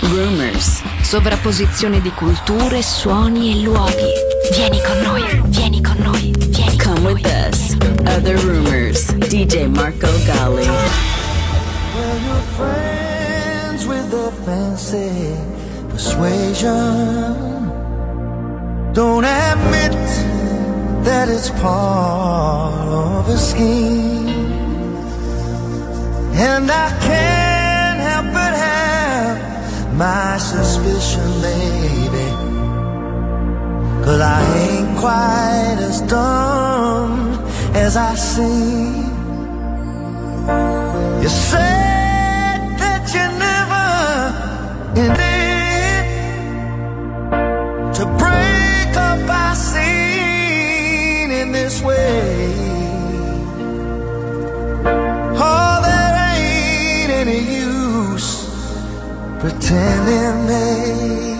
rumors. Sovrapposizione di culture, suoni e luoghi. Vieni con noi, vieni con noi, vieni con Come noi. with us. Other rumors. DJ Marco Gali. Well, you're friends with the fancy persuasion. Don't admit that it's part of a scheme. And I can't my suspicion, baby. Cause I ain't quite as dumb as I seem. You said that you never intended to break up our scene in this way. Pretending, baby.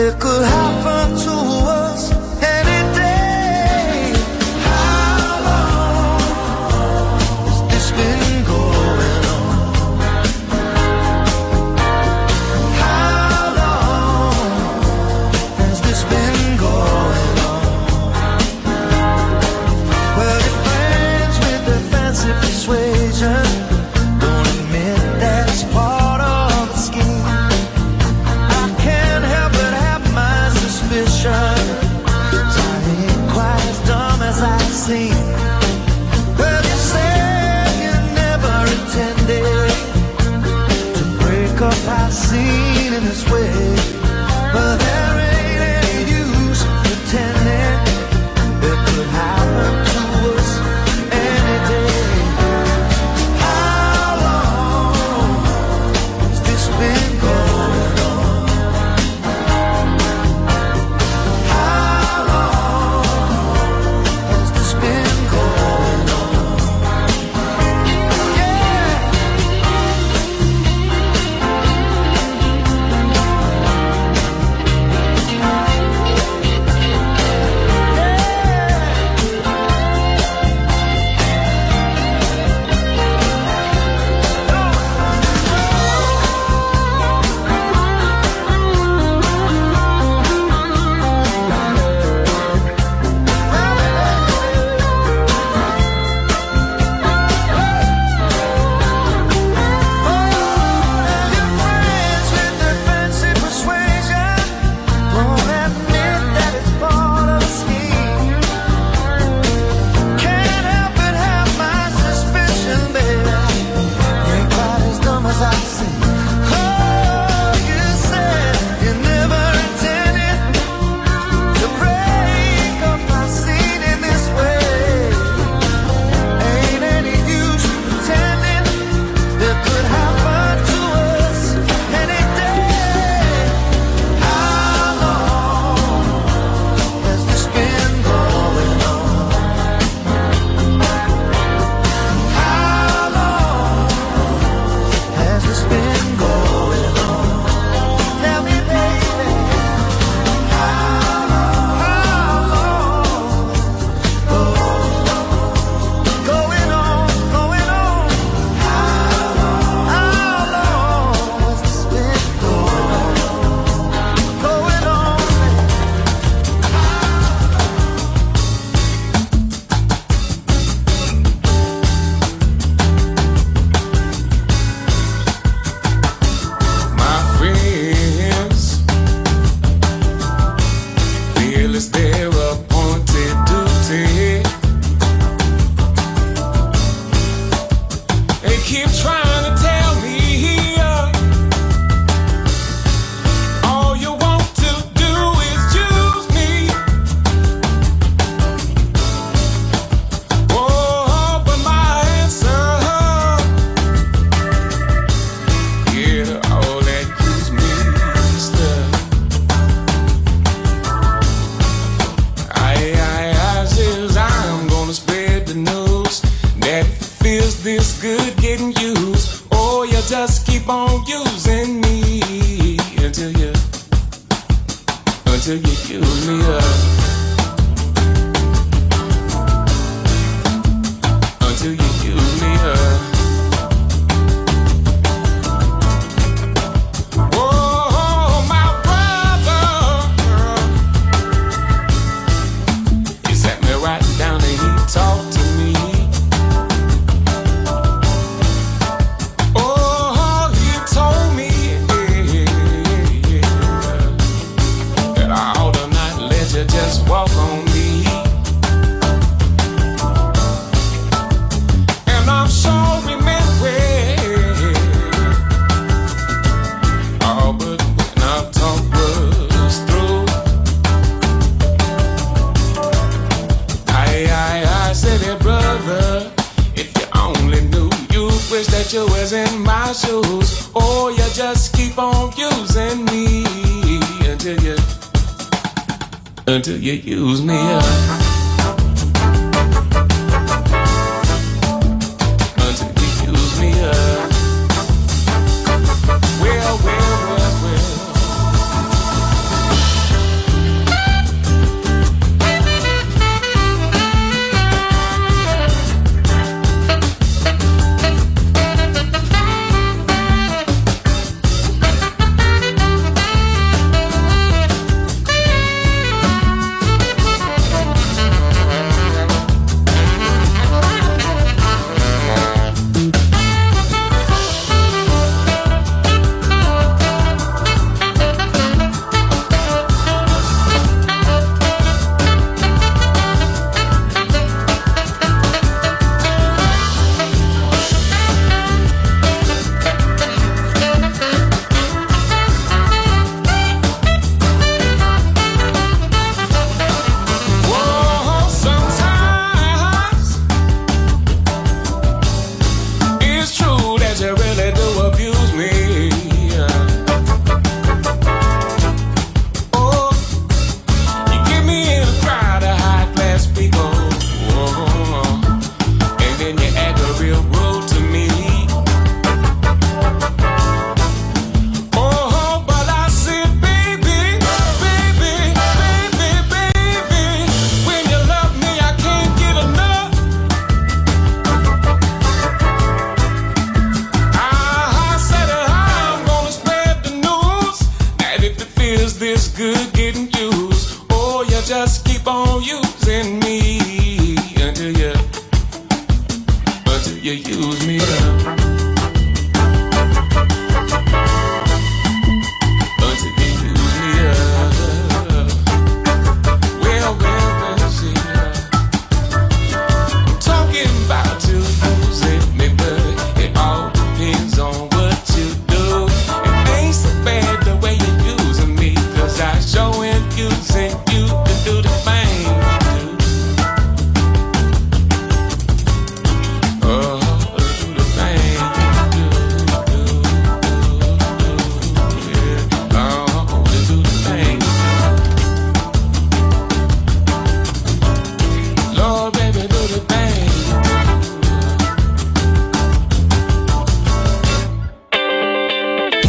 It could happen to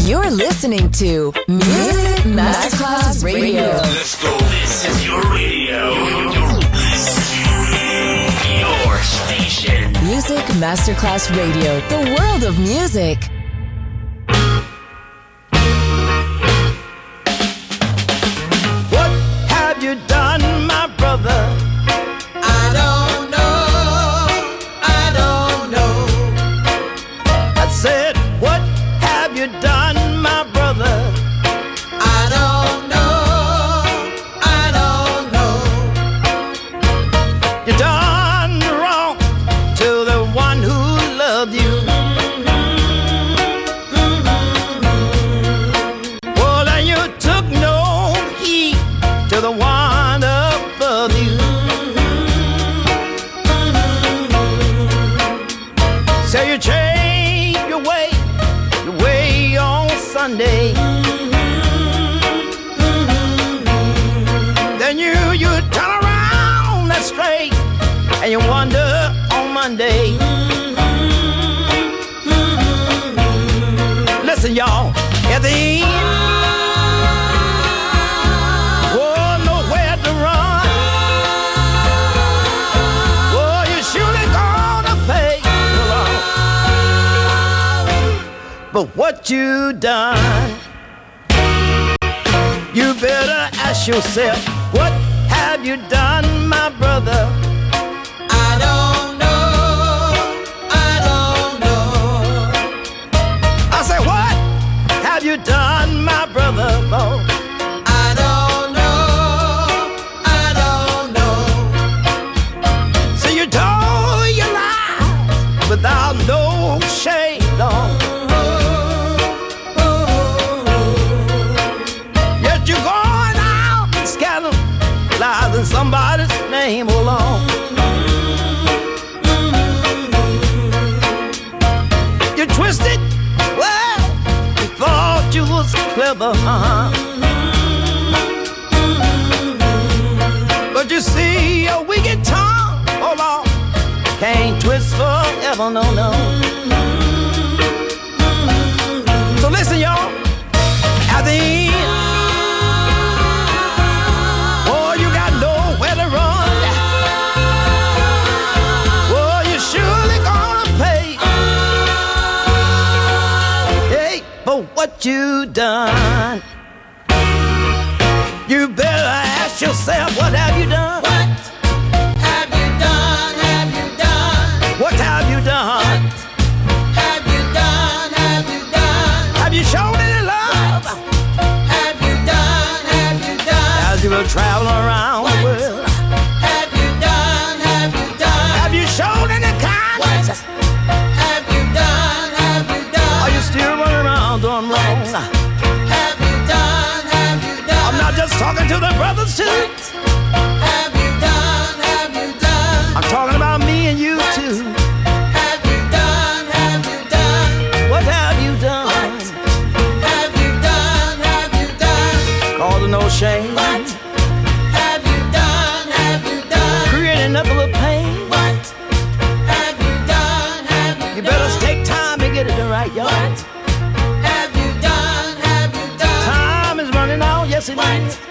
You're listening to Music Masterclass Radio. Let's go. This is your radio. Your, station. Music Masterclass Radio. The world of music. What have you done, my brother? But what you done. You better ask yourself, what have you done, my brother? yes, he might.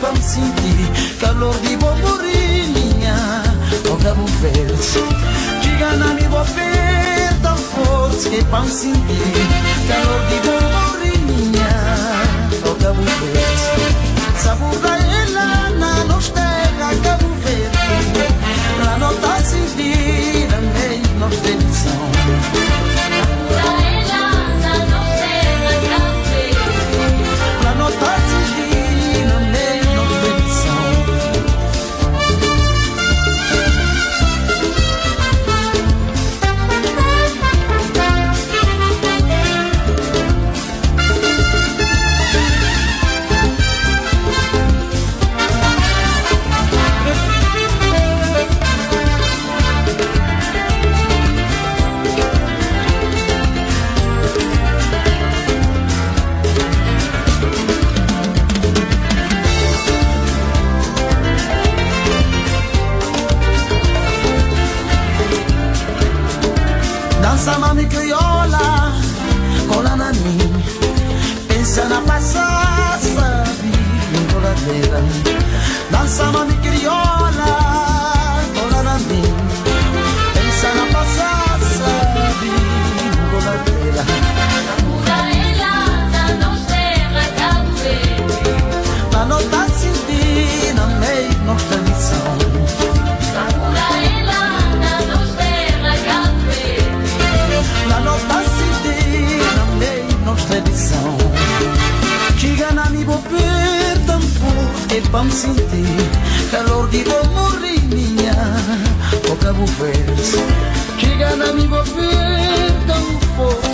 pra me sentir calor de bomburinha ou cabo verde. Diga na minha bobeira tão forte que pra me sentir calor de bomburinha ou cabo verde. Sabura ela na nostela cabo verde. Pra não tá sentindo, não tem noção. Pansiti, calor di morrinia, o cabufers, chegana mi bofer tão forte.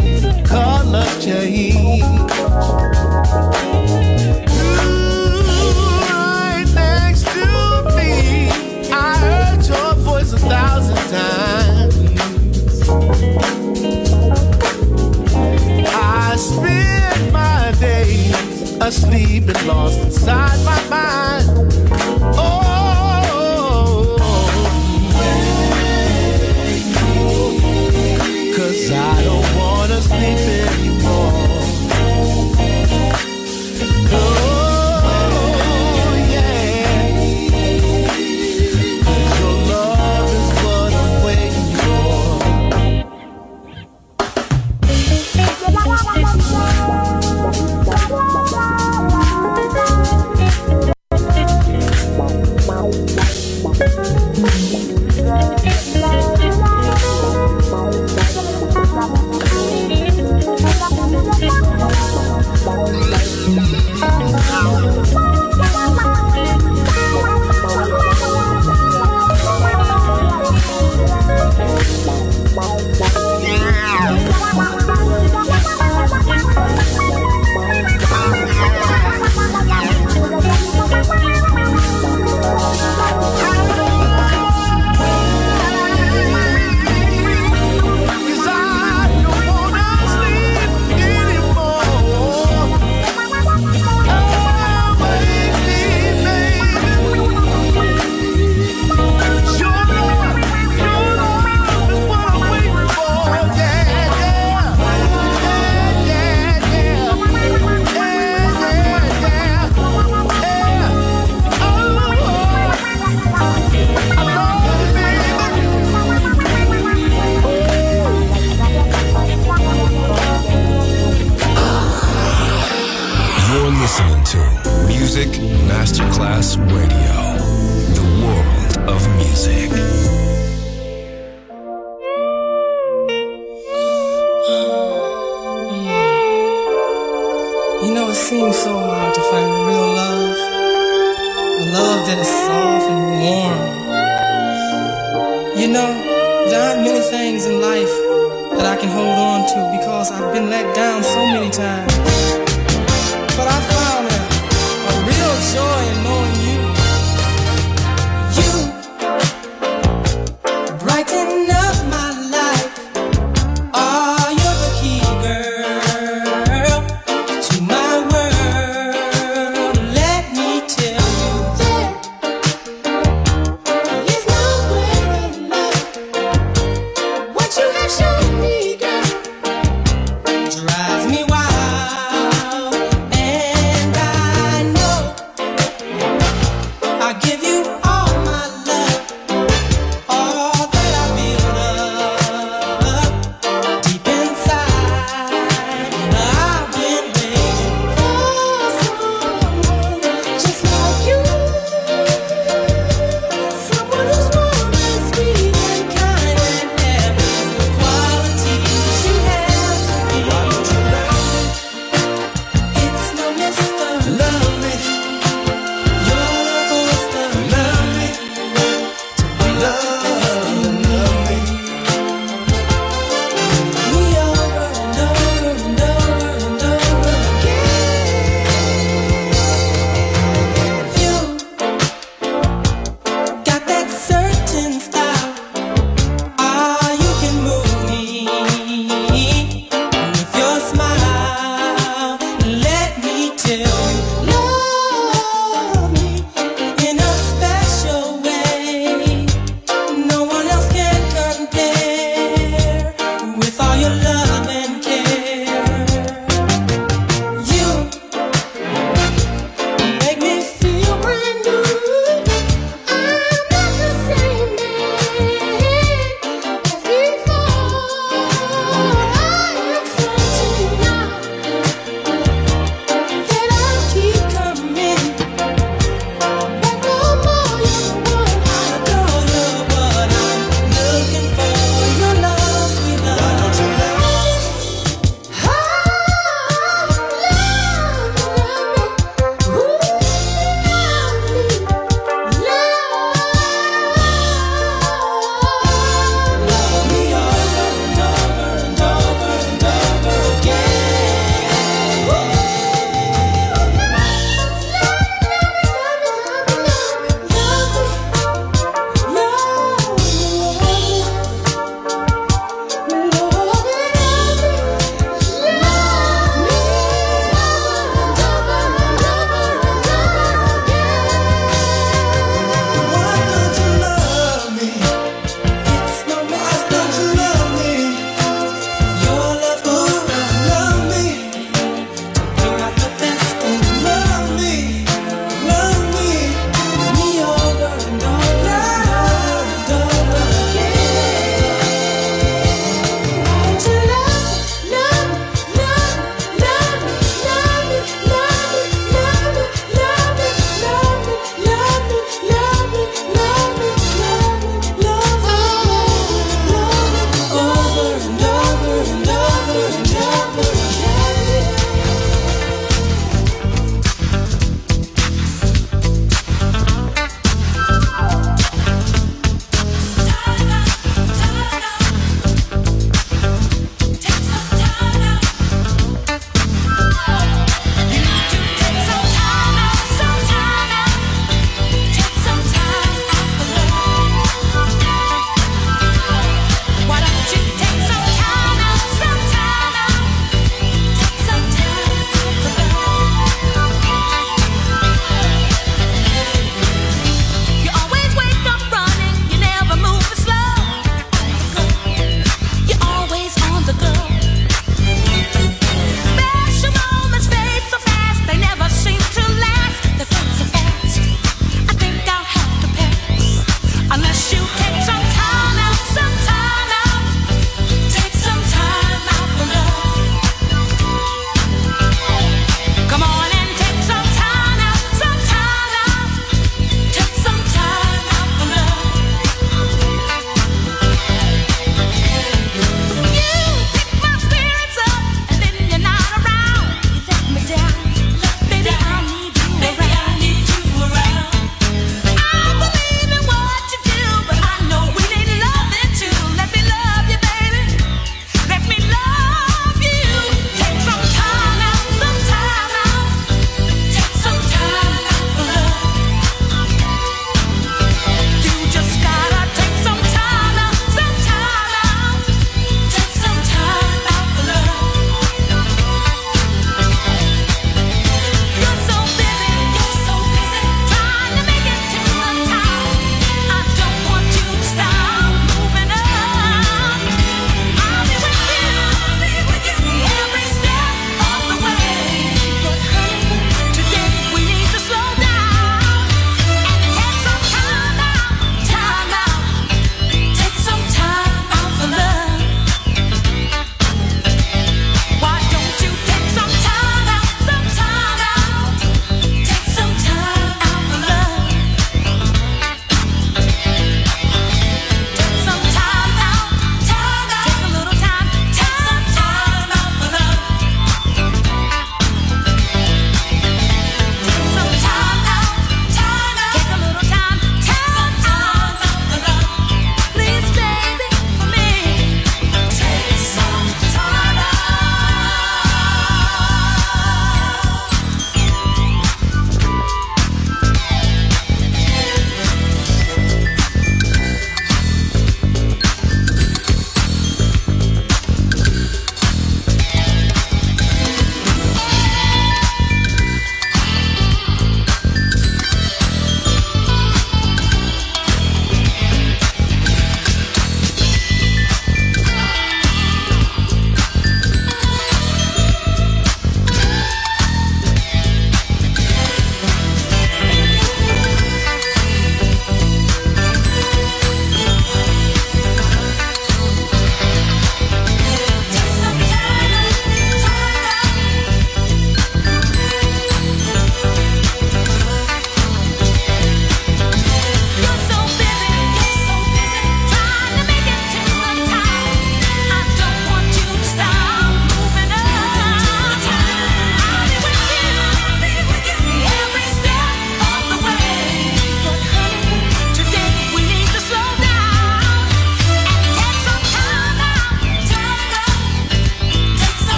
change, the color change. Right next to me, I heard your voice a thousand times. I my days asleep and lost inside my mind.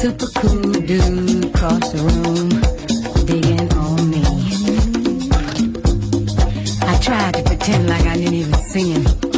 Super cool dude across the room, digging on me. I tried to pretend like I didn't even see him.